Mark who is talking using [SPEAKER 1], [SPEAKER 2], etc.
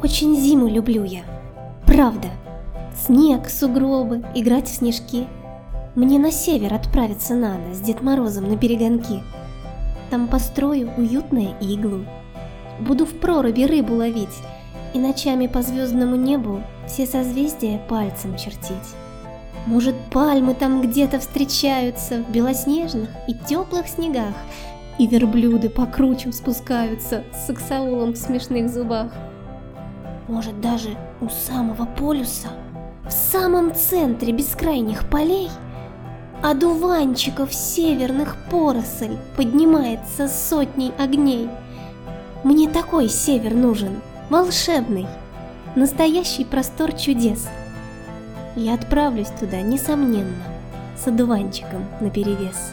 [SPEAKER 1] Очень зиму люблю я. Правда. Снег, сугробы, играть в снежки. Мне на север отправиться надо с Дед Морозом на перегонки. Там построю уютное иглу. Буду в проруби рыбу ловить и ночами по звездному небу все созвездия пальцем чертить. Может, пальмы там где-то встречаются в белоснежных и теплых снегах, и верблюды по кручам спускаются с саксаулом в смешных зубах. Может, даже у самого полюса, в самом центре бескрайних полей, одуванчиков северных поросль поднимается сотней огней. Мне такой север нужен, волшебный, настоящий простор чудес. Я отправлюсь туда, несомненно, с одуванчиком наперевес.